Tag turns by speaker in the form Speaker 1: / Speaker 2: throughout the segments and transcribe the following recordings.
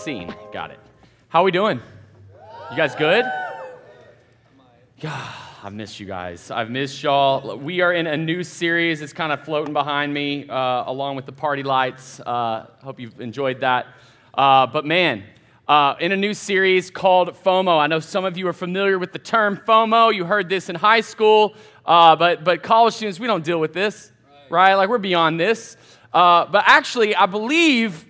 Speaker 1: scene. Got it. How we doing? You guys good? Yeah, I've missed you guys. I've missed y'all. We are in a new series. It's kind of floating behind me, uh, along with the party lights. Uh, hope you've enjoyed that. Uh, but man, uh, in a new series called FOMO. I know some of you are familiar with the term FOMO. You heard this in high school, uh, but but college students, we don't deal with this, right? Like we're beyond this. Uh, but actually, I believe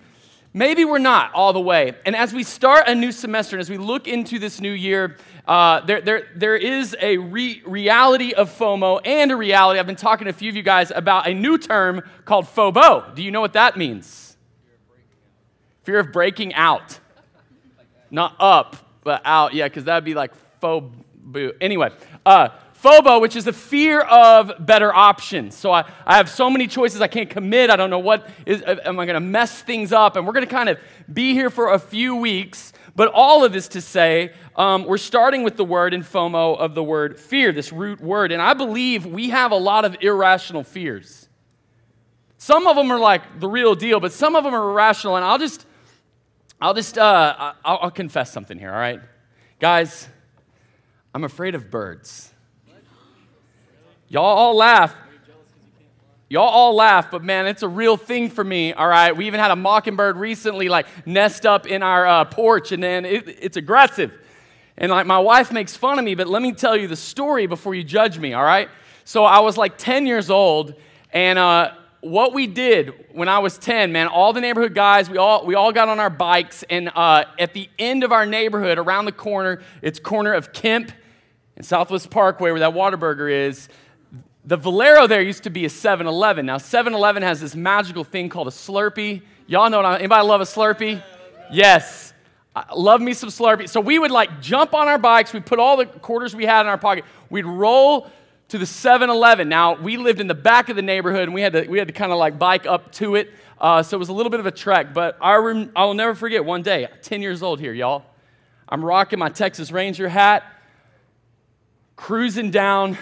Speaker 1: maybe we're not all the way. And as we start a new semester and as we look into this new year, uh, there, there, there is a re- reality of FOMO and a reality. I've been talking to a few of you guys about a new term called FOBO. Do you know what that means? Fear of breaking out. Not up, but out. Yeah, because that would be like FOBO. Anyway, uh, FOBO, which is the fear of better options. So I, I have so many choices I can't commit. I don't know what is, am I going to mess things up? And we're going to kind of be here for a few weeks. But all of this to say, um, we're starting with the word in FOMO of the word fear, this root word. And I believe we have a lot of irrational fears. Some of them are like the real deal, but some of them are irrational. And I'll just, I'll just, uh, I'll, I'll confess something here, all right? Guys, I'm afraid of birds. Y'all all laugh. Y'all all laugh, but man, it's a real thing for me, all right? We even had a mockingbird recently, like, nest up in our uh, porch, and then it, it's aggressive. And, like, my wife makes fun of me, but let me tell you the story before you judge me, all right? So I was like 10 years old, and uh, what we did when I was 10, man, all the neighborhood guys, we all, we all got on our bikes, and uh, at the end of our neighborhood, around the corner, it's corner of Kemp and Southwest Parkway, where that Whataburger is, the Valero there used to be a 7 Eleven. Now, 7 Eleven has this magical thing called a Slurpee. Y'all know what I Anybody love a Slurpee? Yes. I love me some Slurpee. So we would like jump on our bikes, we'd put all the quarters we had in our pocket, we'd roll to the 7 Eleven. Now, we lived in the back of the neighborhood and we had to, we had to kind of like bike up to it. Uh, so it was a little bit of a trek, but I rem- I'll never forget one day, 10 years old here, y'all. I'm rocking my Texas Ranger hat, cruising down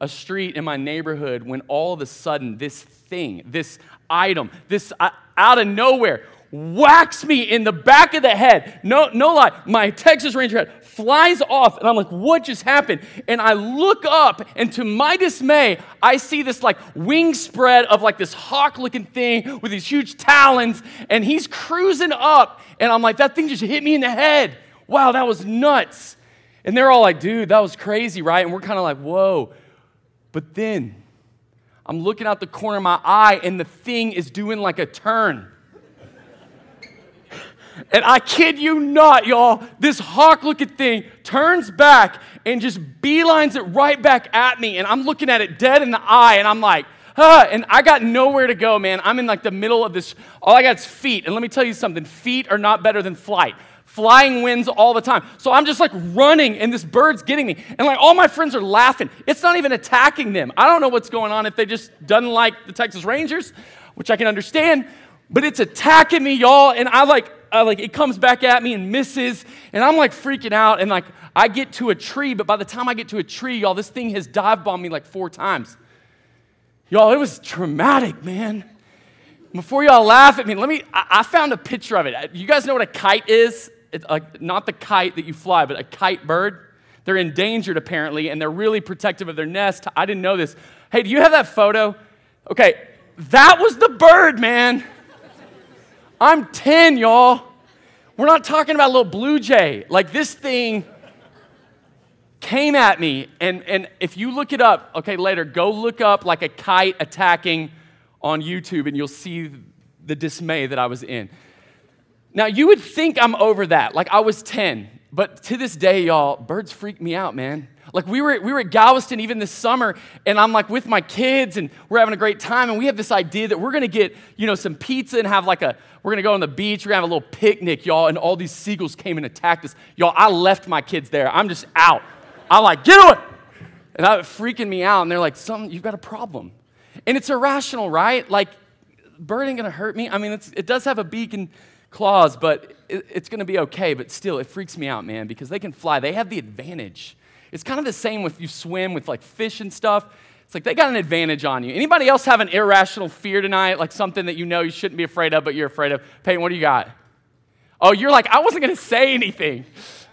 Speaker 1: a street in my neighborhood when all of a sudden this thing, this item, this uh, out of nowhere whacks me in the back of the head. No, no lie. My Texas Ranger head flies off, and I'm like, what just happened? And I look up, and to my dismay, I see this like wing spread of like this hawk looking thing with these huge talons, and he's cruising up, and I'm like, that thing just hit me in the head. Wow, that was nuts. And they're all like, dude, that was crazy, right? And we're kind of like, whoa. But then I'm looking out the corner of my eye and the thing is doing like a turn. and I kid you not, y'all, this hawk looking thing turns back and just beelines it right back at me. And I'm looking at it dead in the eye and I'm like, Huh, and I got nowhere to go, man. I'm in like the middle of this, all I got is feet. And let me tell you something feet are not better than flight flying winds all the time. So I'm just like running, and this bird's getting me. And like all my friends are laughing. It's not even attacking them. I don't know what's going on if they just doesn't like the Texas Rangers, which I can understand, but it's attacking me, y'all. And I like, I like it comes back at me and misses, and I'm like freaking out. And like I get to a tree, but by the time I get to a tree, y'all, this thing has dive bombed me like four times. Y'all, it was traumatic, man. Before y'all laugh at me, let me, I, I found a picture of it. You guys know what a kite is? It's like not the kite that you fly, but a kite bird. They're endangered apparently, and they're really protective of their nest. I didn't know this. Hey, do you have that photo? Okay, that was the bird, man. I'm 10, y'all. We're not talking about a little blue jay. Like this thing came at me, and, and if you look it up, okay, later, go look up like a kite attacking on YouTube, and you'll see the dismay that I was in. Now, you would think I'm over that. Like I was 10. But to this day, y'all, birds freak me out, man. Like we were, we were at Galveston even this summer, and I'm like with my kids, and we're having a great time, and we have this idea that we're gonna get, you know, some pizza and have like a, we're gonna go on the beach, we're gonna have a little picnic, y'all, and all these seagulls came and attacked us. Y'all, I left my kids there. I'm just out. I'm like, get away! And that freaking me out, and they're like, something, you've got a problem. And it's irrational, right? Like, bird ain't gonna hurt me. I mean, it does have a beak and claws, but it, it's going to be okay. But still, it freaks me out, man, because they can fly. They have the advantage. It's kind of the same with you swim with like fish and stuff. It's like they got an advantage on you. Anybody else have an irrational fear tonight, like something that you know you shouldn't be afraid of, but you're afraid of? Peyton, what do you got? Oh, you're like, I wasn't going to say anything.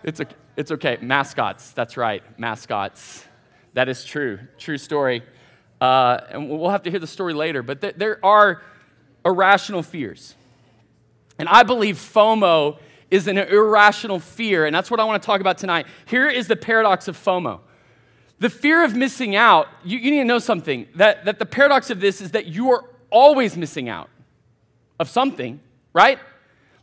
Speaker 1: It's, okay. it's okay. Mascots. That's right. Mascots. That is true. True story. Uh, and we'll have to hear the story later. But th- there are irrational fears. And I believe FOMO is an irrational fear. And that's what I want to talk about tonight. Here is the paradox of FOMO. The fear of missing out, you, you need to know something that, that the paradox of this is that you are always missing out of something, right?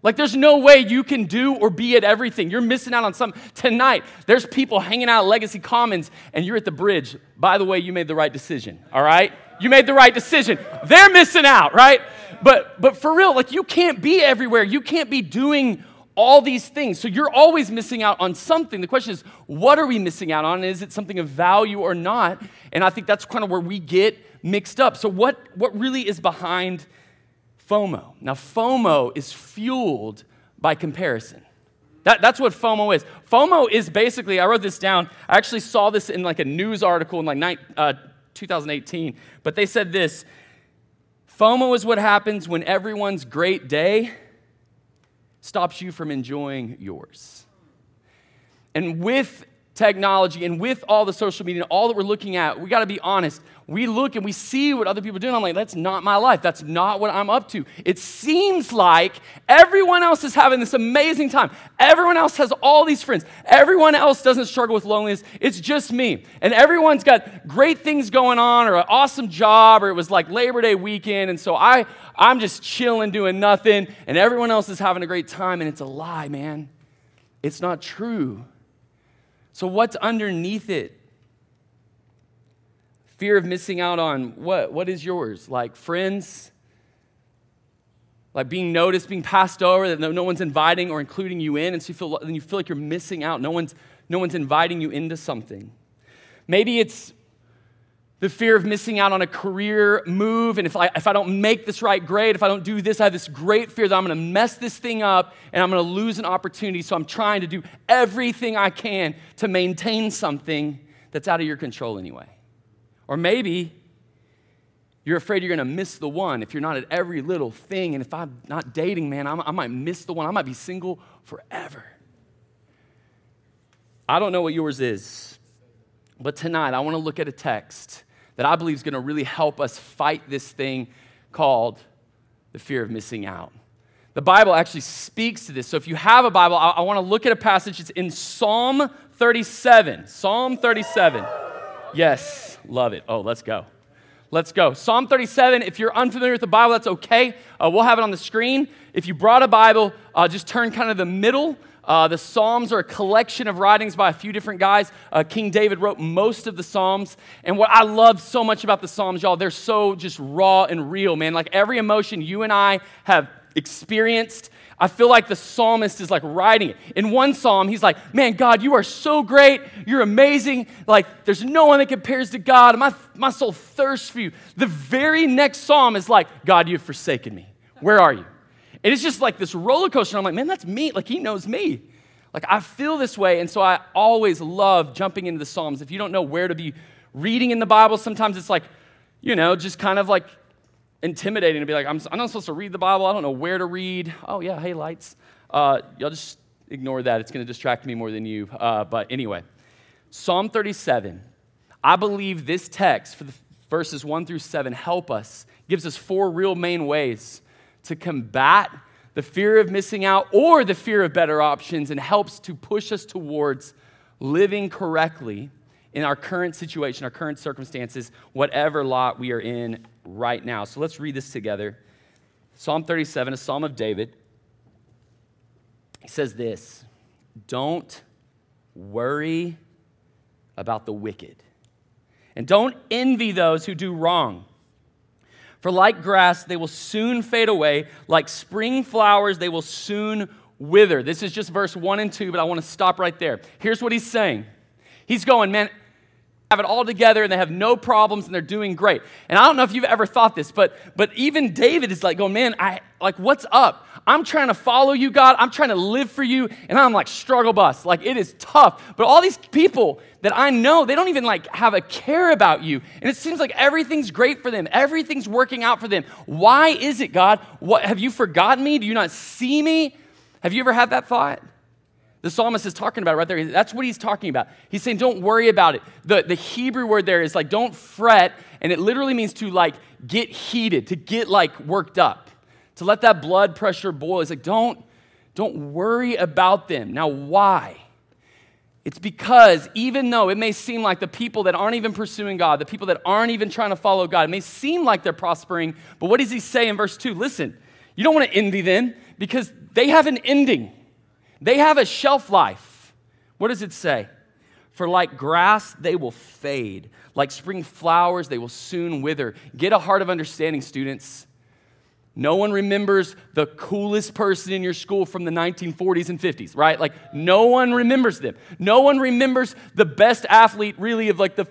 Speaker 1: Like, there's no way you can do or be at everything. You're missing out on something. Tonight, there's people hanging out at Legacy Commons, and you're at the bridge. By the way, you made the right decision, all right? You made the right decision. They're missing out, right? But, but for real, like, you can't be everywhere. You can't be doing all these things. So you're always missing out on something. The question is, what are we missing out on? Is it something of value or not? And I think that's kind of where we get mixed up. So, what, what really is behind FOMO. Now, FOMO is fueled by comparison. That, that's what FOMO is. FOMO is basically, I wrote this down. I actually saw this in like a news article in like uh, 2018, but they said this FOMO is what happens when everyone's great day stops you from enjoying yours. And with technology and with all the social media and all that we're looking at, we got to be honest. We look and we see what other people are doing. I'm like, that's not my life. That's not what I'm up to. It seems like everyone else is having this amazing time. Everyone else has all these friends. Everyone else doesn't struggle with loneliness. It's just me. And everyone's got great things going on or an awesome job or it was like Labor Day weekend. And so I, I'm just chilling, doing nothing. And everyone else is having a great time. And it's a lie, man. It's not true. So, what's underneath it? Fear of missing out on what? What is yours? Like friends? Like being noticed, being passed over, that no, one's inviting or including you in, and so you feel, and you feel like you're missing out. No one's, no one's inviting you into something. Maybe it's the fear of missing out on a career move. And if I, if I don't make this right grade, if I don't do this, I have this great fear that I'm going to mess this thing up and I'm going to lose an opportunity. So I'm trying to do everything I can to maintain something that's out of your control anyway. Or maybe you're afraid you're going to miss the one if you're not at every little thing. And if I'm not dating, man, I'm, I might miss the one. I might be single forever. I don't know what yours is, but tonight I want to look at a text that I believe is going to really help us fight this thing called the fear of missing out. The Bible actually speaks to this. So if you have a Bible, I, I want to look at a passage. It's in Psalm 37. Psalm 37. Yes, love it. Oh, let's go. Let's go. Psalm 37. If you're unfamiliar with the Bible, that's okay. Uh, we'll have it on the screen. If you brought a Bible, uh, just turn kind of the middle uh, the Psalms are a collection of writings by a few different guys. Uh, King David wrote most of the Psalms. And what I love so much about the Psalms, y'all, they're so just raw and real, man. Like every emotion you and I have experienced, I feel like the psalmist is like writing it. In one psalm, he's like, Man, God, you are so great. You're amazing. Like, there's no one that compares to God. My, my soul thirsts for you. The very next psalm is like, God, you've forsaken me. Where are you? And it's just like this roller coaster. I'm like, man, that's me. Like, he knows me. Like, I feel this way. And so I always love jumping into the Psalms. If you don't know where to be reading in the Bible, sometimes it's like, you know, just kind of like intimidating to be like, I'm, I'm not supposed to read the Bible. I don't know where to read. Oh, yeah, hey, lights. Uh, y'all just ignore that. It's going to distract me more than you. Uh, but anyway, Psalm 37. I believe this text for the verses 1 through 7 help us, gives us four real main ways to combat the fear of missing out or the fear of better options and helps to push us towards living correctly in our current situation, our current circumstances, whatever lot we are in right now. So let's read this together. Psalm 37, a psalm of David. He says this Don't worry about the wicked, and don't envy those who do wrong for like grass, they will soon fade away. Like spring flowers, they will soon wither. This is just verse 1 and 2, but I want to stop right there. Here's what he's saying He's going, man, have it all together and they have no problems and they're doing great. And I don't know if you've ever thought this, but but even David is like going, man, I like what's up? I'm trying to follow you, God. I'm trying to live for you, and I'm like struggle bus. Like it is tough. But all these people that I know, they don't even like have a care about you. And it seems like everything's great for them. Everything's working out for them. Why is it, God? What have you forgotten me? Do you not see me? Have you ever had that thought? The psalmist is talking about right there. That's what he's talking about. He's saying, don't worry about it. The, the Hebrew word there is like, don't fret, and it literally means to like get heated, to get like worked up, to let that blood pressure boil. It's like, don't, don't worry about them. Now, why? It's because even though it may seem like the people that aren't even pursuing God, the people that aren't even trying to follow God, it may seem like they're prospering, but what does he say in verse 2? Listen, you don't want to envy them because they have an ending. They have a shelf life. What does it say? For like grass, they will fade. Like spring flowers, they will soon wither. Get a heart of understanding, students. No one remembers the coolest person in your school from the 1940s and 50s, right? Like, no one remembers them. No one remembers the best athlete, really, of like the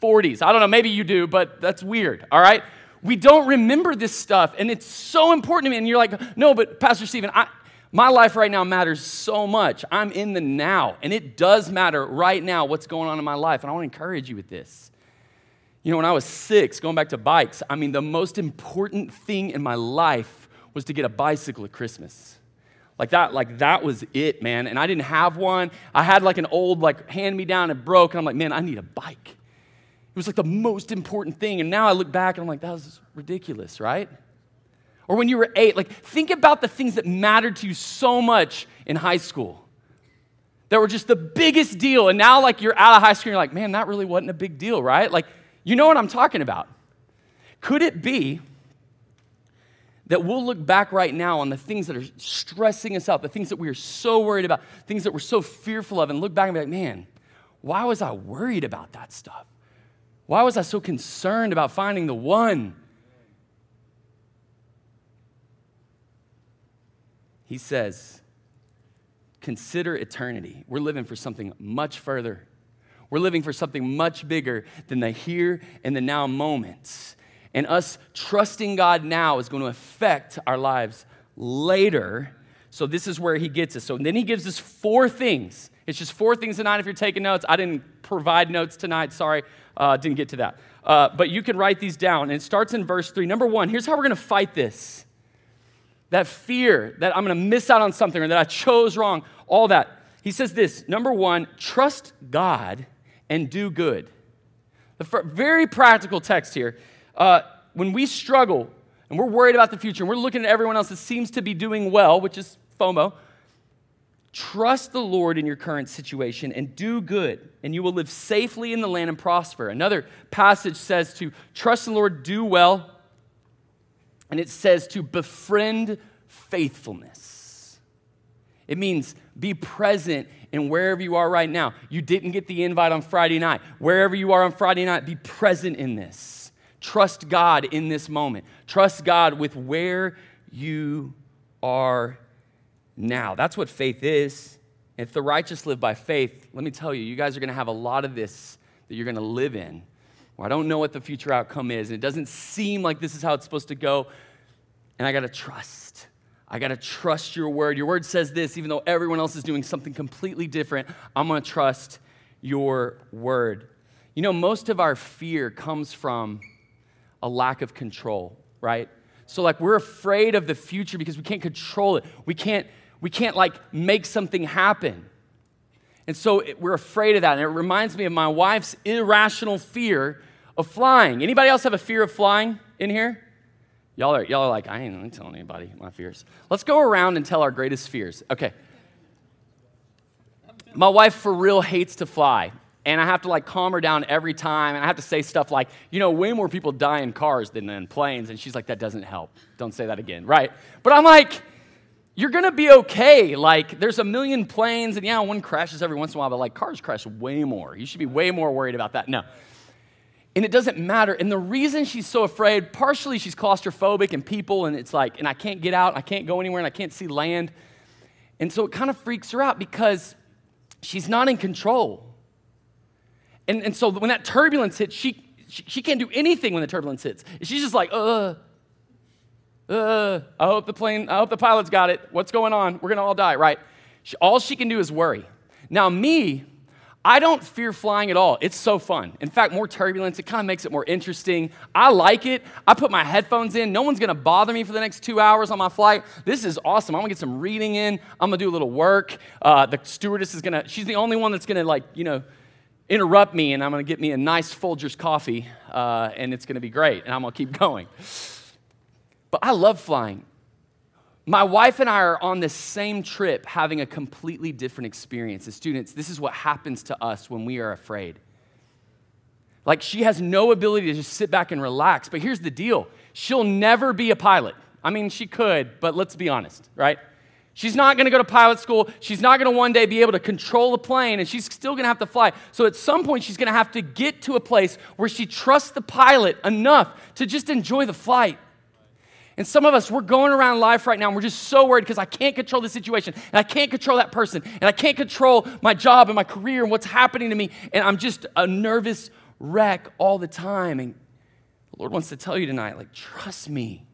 Speaker 1: 40s. I don't know, maybe you do, but that's weird, all right? We don't remember this stuff, and it's so important to me. And you're like, no, but Pastor Steven, I, my life right now matters so much. I'm in the now, and it does matter right now what's going on in my life. And I want to encourage you with this. You know, when I was six, going back to bikes, I mean, the most important thing in my life was to get a bicycle at Christmas. Like that, like that was it, man. And I didn't have one. I had like an old, like, hand me down, and broke. And I'm like, man, I need a bike. It was like the most important thing. And now I look back and I'm like, that was ridiculous, right? Or when you were eight, like think about the things that mattered to you so much in high school that were just the biggest deal. And now, like, you're out of high school, you're like, man, that really wasn't a big deal, right? Like, you know what I'm talking about. Could it be that we'll look back right now on the things that are stressing us out, the things that we are so worried about, things that we're so fearful of, and look back and be like, man, why was I worried about that stuff? Why was I so concerned about finding the one? He says, consider eternity. We're living for something much further. We're living for something much bigger than the here and the now moments. And us trusting God now is going to affect our lives later. So, this is where he gets us. So, then he gives us four things. It's just four things tonight if you're taking notes. I didn't provide notes tonight. Sorry, uh, didn't get to that. Uh, but you can write these down. And it starts in verse three. Number one, here's how we're going to fight this that fear that I'm going to miss out on something or that I chose wrong, all that. He says this number one, trust God and do good. The very practical text here. Uh, when we struggle and we're worried about the future and we're looking at everyone else that seems to be doing well, which is FOMO, trust the Lord in your current situation and do good, and you will live safely in the land and prosper. Another passage says to trust the Lord, do well, and it says to befriend faithfulness. It means be present in wherever you are right now. You didn't get the invite on Friday night. Wherever you are on Friday night, be present in this. Trust God in this moment. Trust God with where you are now. That's what faith is. If the righteous live by faith, let me tell you, you guys are going to have a lot of this that you're going to live in I don't know what the future outcome is, and it doesn't seem like this is how it's supposed to go, and I gotta trust. I gotta trust your word. Your word says this, even though everyone else is doing something completely different, I'm gonna trust your word. You know, most of our fear comes from a lack of control, right? So, like, we're afraid of the future because we can't control it. We can't, we can't like, make something happen. And so we're afraid of that. And it reminds me of my wife's irrational fear of flying. Anybody else have a fear of flying in here? Y'all are, y'all are like, I ain't telling anybody my fears. Let's go around and tell our greatest fears. Okay. My wife for real hates to fly. And I have to like calm her down every time. And I have to say stuff like, you know, way more people die in cars than in planes. And she's like, that doesn't help. Don't say that again. Right. But I'm like, you're gonna be okay. Like, there's a million planes, and yeah, one crashes every once in a while, but like cars crash way more. You should be way more worried about that. No. And it doesn't matter. And the reason she's so afraid, partially she's claustrophobic and people, and it's like, and I can't get out, I can't go anywhere, and I can't see land. And so it kind of freaks her out because she's not in control. And, and so when that turbulence hits, she, she, she can't do anything when the turbulence hits. She's just like, uh, uh, I hope the plane, I hope the pilot's got it. What's going on? We're gonna all die, right? She, all she can do is worry. Now, me, I don't fear flying at all. It's so fun. In fact, more turbulence, it kind of makes it more interesting. I like it. I put my headphones in. No one's going to bother me for the next two hours on my flight. This is awesome. I'm going to get some reading in. I'm going to do a little work. Uh, the stewardess is going to, she's the only one that's going to, like, you know, interrupt me, and I'm going to get me a nice Folgers coffee, uh, and it's going to be great, and I'm going to keep going. But I love flying. My wife and I are on this same trip having a completely different experience. As students, this is what happens to us when we are afraid. Like, she has no ability to just sit back and relax. But here's the deal she'll never be a pilot. I mean, she could, but let's be honest, right? She's not going to go to pilot school. She's not going to one day be able to control a plane, and she's still going to have to fly. So at some point, she's going to have to get to a place where she trusts the pilot enough to just enjoy the flight. And some of us, we're going around life right now and we're just so worried because I can't control the situation and I can't control that person and I can't control my job and my career and what's happening to me. And I'm just a nervous wreck all the time. And the Lord wants to tell you tonight, like, trust me.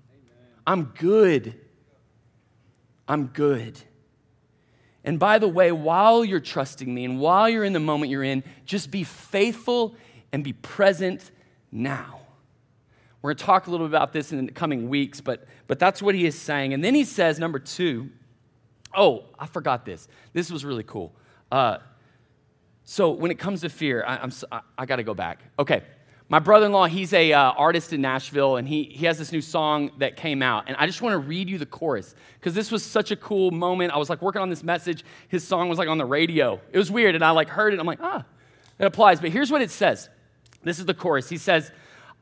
Speaker 1: I'm good. I'm good. And by the way, while you're trusting me and while you're in the moment you're in, just be faithful and be present now. We're going to talk a little bit about this in the coming weeks, but, but that's what he is saying. And then he says, number two, oh, I forgot this. This was really cool. Uh, so when it comes to fear, I, I'm, I, I got to go back. Okay, my brother-in-law he's a uh, artist in nashville and he, he has this new song that came out and i just want to read you the chorus because this was such a cool moment i was like working on this message his song was like on the radio it was weird and i like heard it i'm like ah it applies but here's what it says this is the chorus he says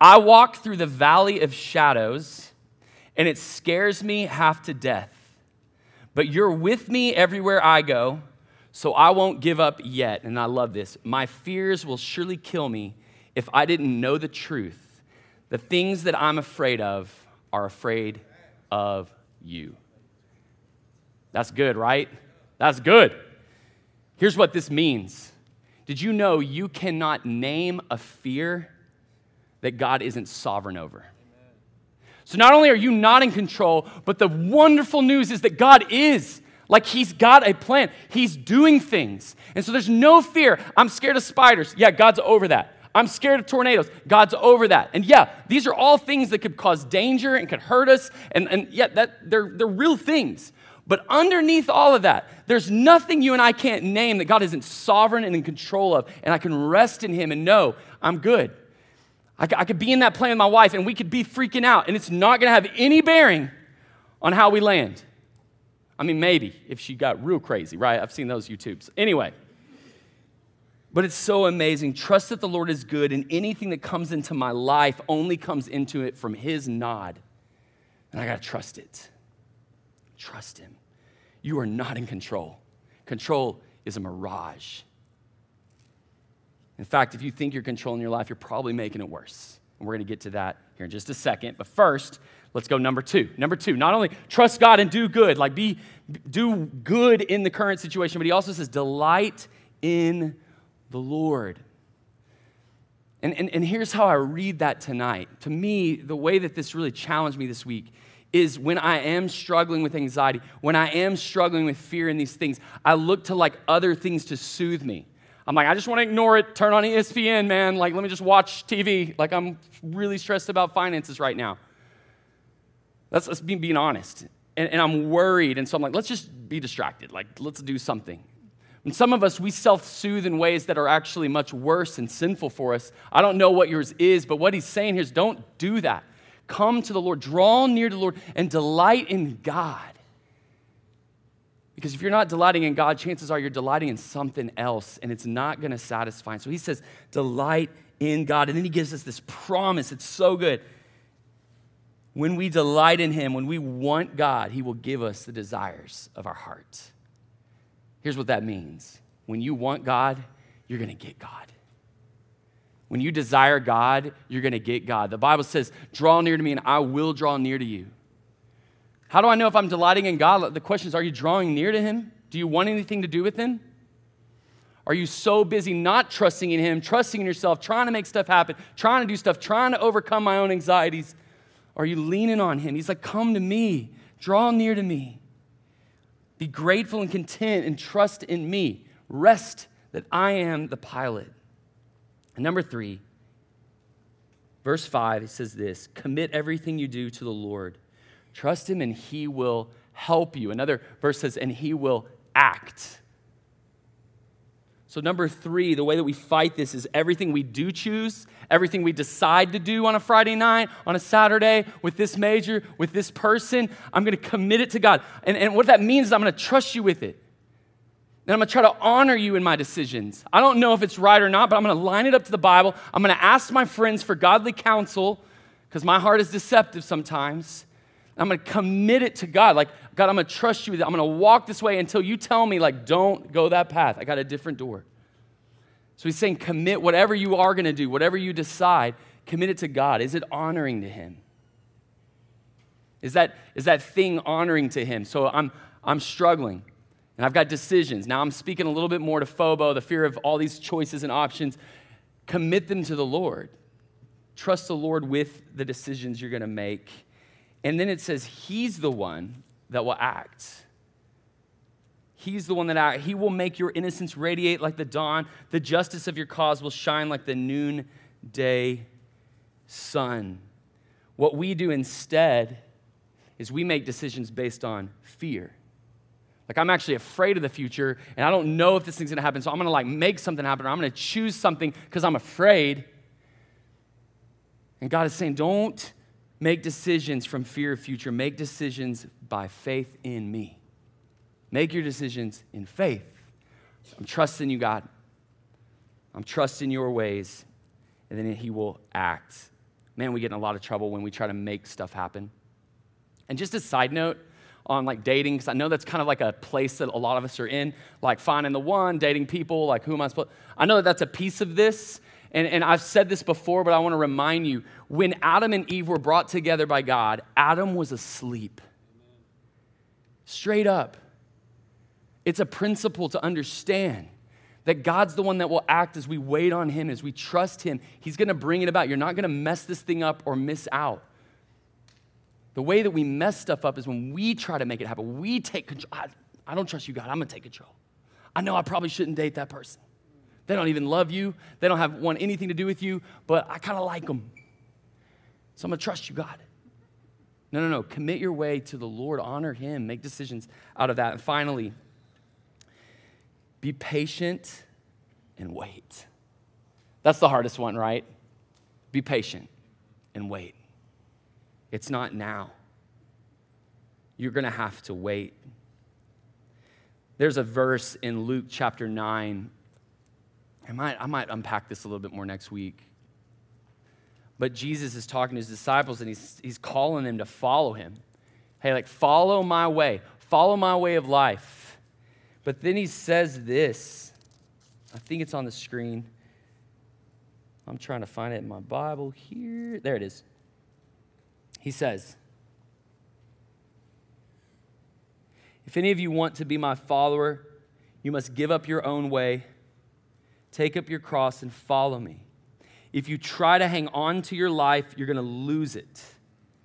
Speaker 1: i walk through the valley of shadows and it scares me half to death but you're with me everywhere i go so i won't give up yet and i love this my fears will surely kill me if I didn't know the truth, the things that I'm afraid of are afraid of you. That's good, right? That's good. Here's what this means Did you know you cannot name a fear that God isn't sovereign over? So not only are you not in control, but the wonderful news is that God is. Like he's got a plan. He's doing things. And so there's no fear. I'm scared of spiders. Yeah, God's over that. I'm scared of tornadoes. God's over that. And yeah, these are all things that could cause danger and could hurt us. And, and yeah, that, they're, they're real things. But underneath all of that, there's nothing you and I can't name that God isn't sovereign and in control of. And I can rest in Him and know I'm good. I, I could be in that plane with my wife and we could be freaking out, and it's not going to have any bearing on how we land. I mean, maybe if she got real crazy, right? I've seen those YouTubes. Anyway. But it's so amazing. Trust that the Lord is good, and anything that comes into my life only comes into it from His nod. And I got to trust it. Trust Him. You are not in control. Control is a mirage. In fact, if you think you're controlling your life, you're probably making it worse. And we're going to get to that here in just a second. But first, let's go number two. Number two, not only trust God and do good, like be do good in the current situation, but he also says delight in the Lord. And, and, and here's how I read that tonight. To me, the way that this really challenged me this week is when I am struggling with anxiety, when I am struggling with fear and these things, I look to like other things to soothe me. I'm like, I just want to ignore it, turn on ESPN, man. Like, let me just watch TV. Like, I'm really stressed about finances right now. That's, that's being, being honest. And, and I'm worried. And so I'm like, let's just be distracted. Like, let's do something. And some of us, we self soothe in ways that are actually much worse and sinful for us. I don't know what yours is, but what he's saying here is don't do that. Come to the Lord, draw near to the Lord, and delight in God. Because if you're not delighting in God, chances are you're delighting in something else, and it's not going to satisfy. So he says, delight in God. And then he gives us this promise. It's so good. When we delight in him, when we want God, he will give us the desires of our heart. Here's what that means when you want God, you're going to get God. When you desire God, you're going to get God. The Bible says, Draw near to me, and I will draw near to you. How do I know if I'm delighting in God? The question is, are you drawing near to Him? Do you want anything to do with Him? Are you so busy not trusting in Him, trusting in yourself, trying to make stuff happen, trying to do stuff, trying to overcome my own anxieties? Are you leaning on Him? He's like, Come to me, draw near to me. Be grateful and content and trust in me. Rest that I am the pilot. And number three, verse five, it says this commit everything you do to the Lord. Trust him and he will help you. Another verse says, and he will act. So, number three, the way that we fight this is everything we do choose, everything we decide to do on a Friday night, on a Saturday, with this major, with this person, I'm going to commit it to God. And, and what that means is I'm going to trust you with it. And I'm going to try to honor you in my decisions. I don't know if it's right or not, but I'm going to line it up to the Bible. I'm going to ask my friends for godly counsel because my heart is deceptive sometimes. I'm going to commit it to God. Like, God, I'm going to trust you. I'm going to walk this way until you tell me, like, don't go that path. I got a different door. So he's saying, commit whatever you are going to do, whatever you decide, commit it to God. Is it honoring to him? Is that, is that thing honoring to him? So I'm, I'm struggling and I've got decisions. Now I'm speaking a little bit more to FOBO, the fear of all these choices and options. Commit them to the Lord. Trust the Lord with the decisions you're going to make and then it says, He's the one that will act. He's the one that act. He will make your innocence radiate like the dawn. The justice of your cause will shine like the noonday sun. What we do instead is we make decisions based on fear. Like I'm actually afraid of the future and I don't know if this thing's gonna happen. So I'm gonna like make something happen or I'm gonna choose something because I'm afraid. And God is saying, don't make decisions from fear of future. Make decisions by faith in me. Make your decisions in faith. I'm trusting you, God. I'm trusting your ways, and then He will act. Man, we get in a lot of trouble when we try to make stuff happen. And just a side note on like dating, because I know that's kind of like a place that a lot of us are in, like finding the one, dating people, like who am I supposed I know that that's a piece of this, and, and I've said this before, but I want to remind you when Adam and Eve were brought together by God, Adam was asleep. Straight up. It's a principle to understand that God's the one that will act as we wait on Him, as we trust Him. He's going to bring it about. You're not going to mess this thing up or miss out. The way that we mess stuff up is when we try to make it happen. We take control. I, I don't trust you, God. I'm going to take control. I know I probably shouldn't date that person. They don't even love you. They don't have want anything to do with you, but I kind of like them. So I'm going to trust you, God. No, no, no. Commit your way to the Lord. Honor Him. Make decisions out of that. And finally, be patient and wait. That's the hardest one, right? Be patient and wait. It's not now. You're going to have to wait. There's a verse in Luke chapter 9 I might, I might unpack this a little bit more next week. But Jesus is talking to his disciples and he's, he's calling them to follow him. Hey, like, follow my way, follow my way of life. But then he says this. I think it's on the screen. I'm trying to find it in my Bible here. There it is. He says, If any of you want to be my follower, you must give up your own way Take up your cross and follow me. If you try to hang on to your life, you're going to lose it.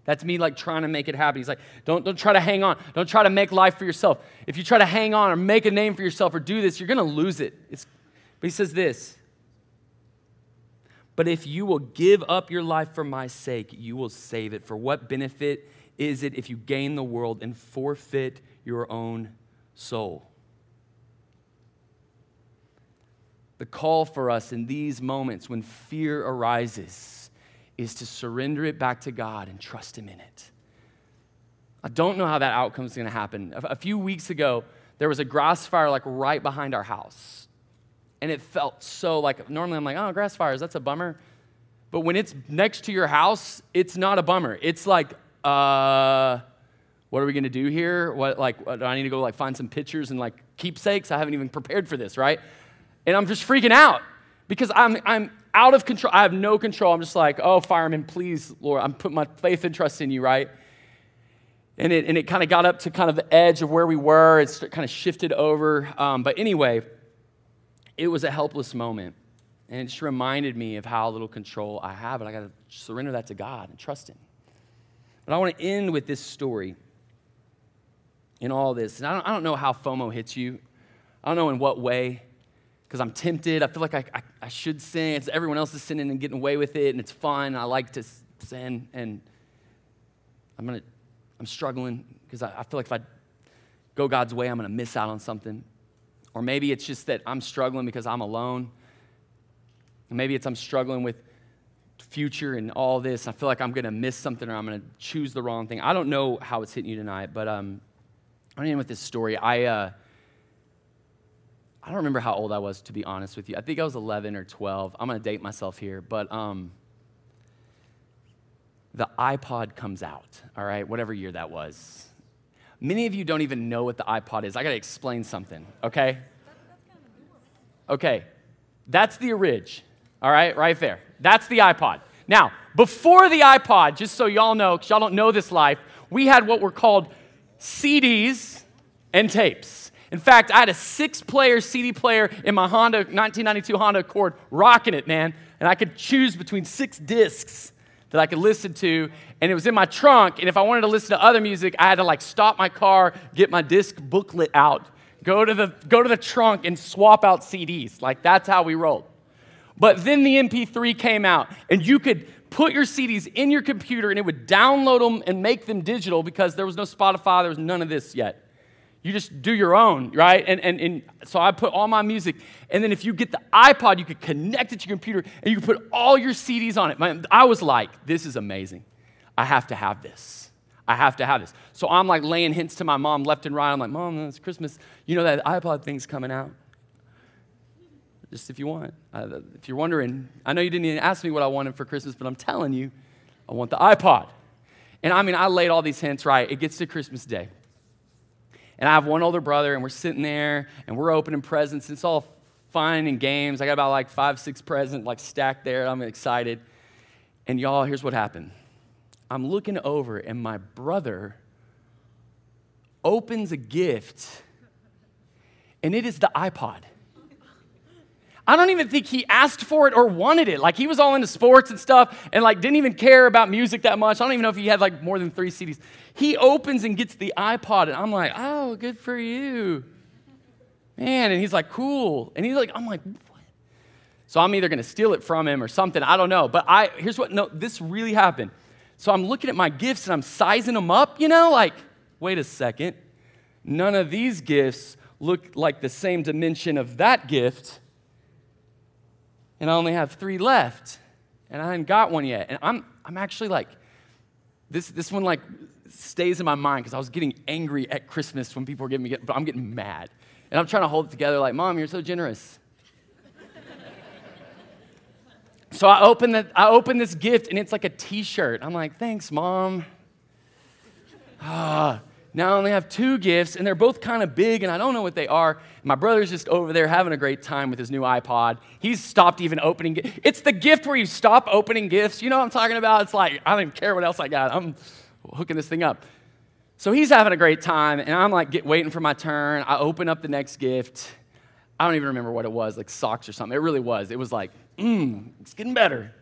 Speaker 1: That's me like trying to make it happen. He's like, don't, don't try to hang on. Don't try to make life for yourself. If you try to hang on or make a name for yourself or do this, you're going to lose it. It's, but he says this But if you will give up your life for my sake, you will save it. For what benefit is it if you gain the world and forfeit your own soul? The call for us in these moments when fear arises is to surrender it back to God and trust Him in it. I don't know how that outcome is going to happen. A few weeks ago, there was a grass fire like right behind our house. And it felt so like, normally I'm like, oh, grass fires, that's a bummer. But when it's next to your house, it's not a bummer. It's like, uh, what are we going to do here? What, like, do I need to go like find some pictures and like keepsakes? I haven't even prepared for this, right? And I'm just freaking out because I'm, I'm out of control. I have no control. I'm just like, oh, fireman, please, Lord, I'm putting my faith and trust in you, right? And it, and it kind of got up to kind of the edge of where we were. It's kind of shifted over. Um, but anyway, it was a helpless moment. And it just reminded me of how little control I have. And I got to surrender that to God and trust Him. But I want to end with this story in all this. And I don't, I don't know how FOMO hits you, I don't know in what way. Because I'm tempted. I feel like I, I, I, should sin. It's everyone else is sinning and getting away with it, and it's fun. I like to sin, and I'm gonna, I'm struggling because I, I feel like if I go God's way, I'm gonna miss out on something. Or maybe it's just that I'm struggling because I'm alone. Maybe it's I'm struggling with future and all this. I feel like I'm gonna miss something or I'm gonna choose the wrong thing. I don't know how it's hitting you tonight, but um, I'm end with this story. I. Uh, I don't remember how old I was, to be honest with you. I think I was 11 or 12. I'm going to date myself here, but um, the iPod comes out, all right, whatever year that was. Many of you don't even know what the iPod is. I got to explain something, okay? Okay, that's the Orig, all right, right there. That's the iPod. Now, before the iPod, just so y'all know, because y'all don't know this life, we had what were called CDs and tapes. In fact, I had a six player CD player in my Honda, 1992 Honda Accord, rocking it, man. And I could choose between six discs that I could listen to. And it was in my trunk. And if I wanted to listen to other music, I had to like stop my car, get my disc booklet out, go to the, go to the trunk and swap out CDs. Like that's how we rolled. But then the MP3 came out, and you could put your CDs in your computer and it would download them and make them digital because there was no Spotify, there was none of this yet. You just do your own, right? And, and, and so I put all my music. And then if you get the iPod, you could connect it to your computer and you could put all your CDs on it. I was like, this is amazing. I have to have this. I have to have this. So I'm like laying hints to my mom left and right. I'm like, Mom, it's Christmas. You know that iPod thing's coming out. Just if you want. Uh, if you're wondering, I know you didn't even ask me what I wanted for Christmas, but I'm telling you, I want the iPod. And I mean, I laid all these hints right. It gets to Christmas Day. And I have one older brother, and we're sitting there and we're opening presents. It's all fun and games. I got about like five, six presents like stacked there. I'm excited. And y'all, here's what happened. I'm looking over, and my brother opens a gift, and it is the iPod. I don't even think he asked for it or wanted it. Like he was all into sports and stuff and like didn't even care about music that much. I don't even know if he had like more than three CDs. He opens and gets the iPod and I'm like, oh, good for you. Man, and he's like, cool. And he's like, I'm like, what? So I'm either gonna steal it from him or something. I don't know. But I here's what no, this really happened. So I'm looking at my gifts and I'm sizing them up, you know, like, wait a second. None of these gifts look like the same dimension of that gift and I only have three left, and I haven't got one yet. And I'm, I'm actually like, this, this one like stays in my mind because I was getting angry at Christmas when people were giving me, but I'm getting mad. And I'm trying to hold it together like, Mom, you're so generous. so I open, the, I open this gift, and it's like a t shirt. I'm like, thanks, Mom. Ah, now I only have two gifts, and they're both kind of big, and I don't know what they are. My brother's just over there having a great time with his new iPod. He's stopped even opening. It's the gift where you stop opening gifts. You know what I'm talking about? It's like, I don't even care what else I got. I'm hooking this thing up. So he's having a great time, and I'm like get, waiting for my turn. I open up the next gift. I don't even remember what it was, like socks or something. It really was. It was like, mmm, it's getting better.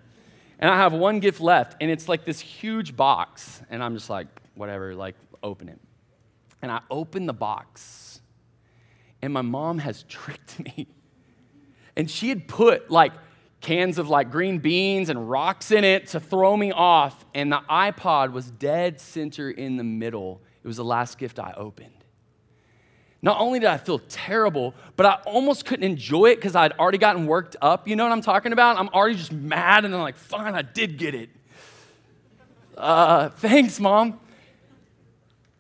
Speaker 1: And I have one gift left, and it's like this huge box. And I'm just like, whatever, like, open it and I open the box, and my mom has tricked me. And she had put like cans of like green beans and rocks in it to throw me off, and the iPod was dead center in the middle. It was the last gift I opened. Not only did I feel terrible, but I almost couldn't enjoy it because I'd already gotten worked up. You know what I'm talking about? I'm already just mad, and I'm like, fine, I did get it. Uh, thanks, mom.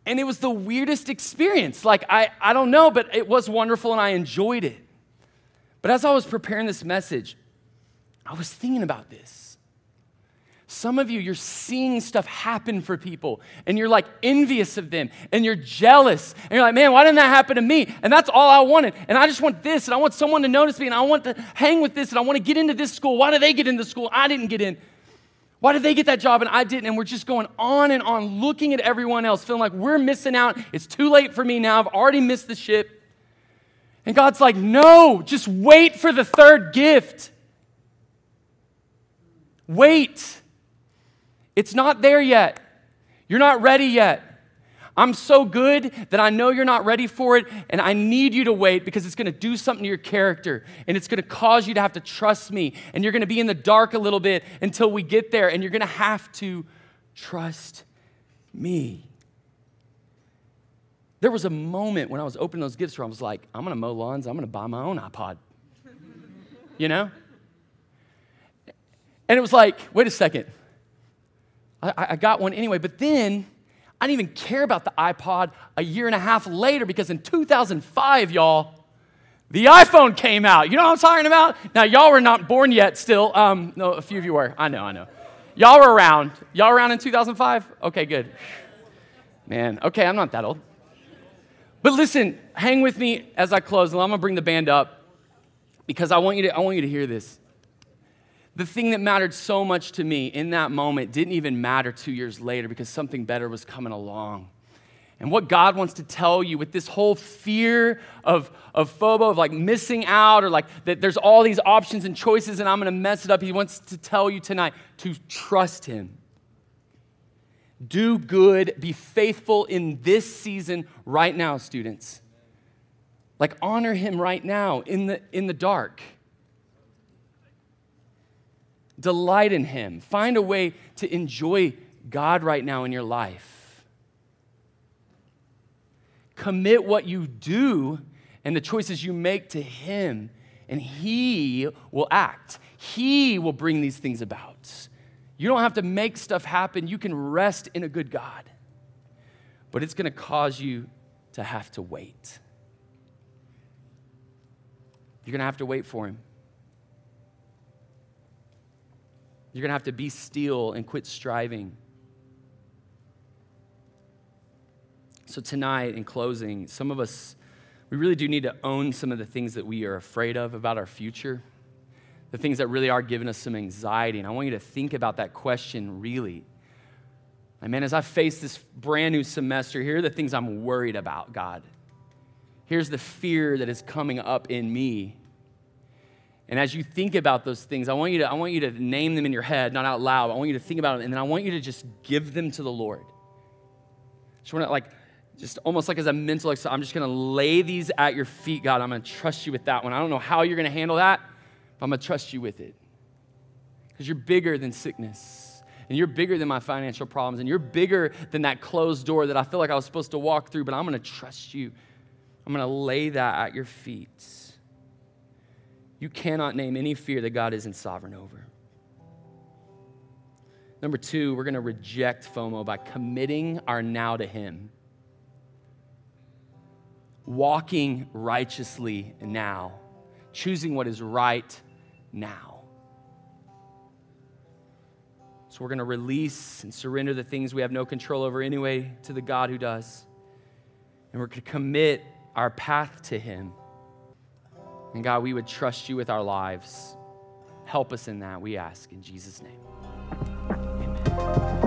Speaker 1: And it was the weirdest experience. Like, I, I don't know, but it was wonderful and I enjoyed it. But as I was preparing this message, I was thinking about this. Some of you, you're seeing stuff happen for people and you're like envious of them and you're jealous and you're like, man, why didn't that happen to me? And that's all I wanted. And I just want this and I want someone to notice me and I want to hang with this and I want to get into this school. Why do they get into school? I didn't get in. Why did they get that job and I didn't? And we're just going on and on looking at everyone else, feeling like we're missing out. It's too late for me now. I've already missed the ship. And God's like, no, just wait for the third gift. Wait. It's not there yet. You're not ready yet. I'm so good that I know you're not ready for it, and I need you to wait because it's going to do something to your character, and it's going to cause you to have to trust me, and you're going to be in the dark a little bit until we get there, and you're going to have to trust me. There was a moment when I was opening those gifts where I was like, I'm going to mow lawns, I'm going to buy my own iPod. you know? And it was like, wait a second. I, I got one anyway, but then I didn't even care about the iPod a year and a half later because in 2005, y'all, the iPhone came out. You know what I'm talking about? Now, y'all were not born yet still. Um, no, a few of you were. I know, I know. Y'all were around. Y'all around in 2005? Okay, good. Man, okay, I'm not that old. But listen, hang with me as I close, I'm gonna bring the band up because I want you to, I want you to hear this. The thing that mattered so much to me in that moment didn't even matter two years later because something better was coming along. And what God wants to tell you with this whole fear of, of FOBO, of like missing out, or like that there's all these options and choices and I'm gonna mess it up, He wants to tell you tonight to trust Him. Do good, be faithful in this season right now, students. Like honor Him right now in the, in the dark. Delight in Him. Find a way to enjoy God right now in your life. Commit what you do and the choices you make to Him, and He will act. He will bring these things about. You don't have to make stuff happen, you can rest in a good God. But it's going to cause you to have to wait. You're going to have to wait for Him. You're going to have to be still and quit striving. So, tonight, in closing, some of us, we really do need to own some of the things that we are afraid of about our future, the things that really are giving us some anxiety. And I want you to think about that question really. I mean, as I face this brand new semester, here are the things I'm worried about, God. Here's the fear that is coming up in me and as you think about those things, I want you to, I want you to name them in your head, not out loud. I want you to think about them, and then I want you to just give them to the Lord. Just want to like, just almost like as a mental exercise, I'm just going to lay these at your feet, God. I'm going to trust you with that one. I don't know how you're going to handle that, but I'm going to trust you with it. Because you're bigger than sickness, and you're bigger than my financial problems, and you're bigger than that closed door that I feel like I was supposed to walk through, but I'm going to trust you. I'm going to lay that at your feet. You cannot name any fear that God isn't sovereign over. Number two, we're going to reject FOMO by committing our now to Him. Walking righteously now, choosing what is right now. So we're going to release and surrender the things we have no control over anyway to the God who does. And we're going to commit our path to Him. And God, we would trust you with our lives. Help us in that, we ask. In Jesus' name. Amen.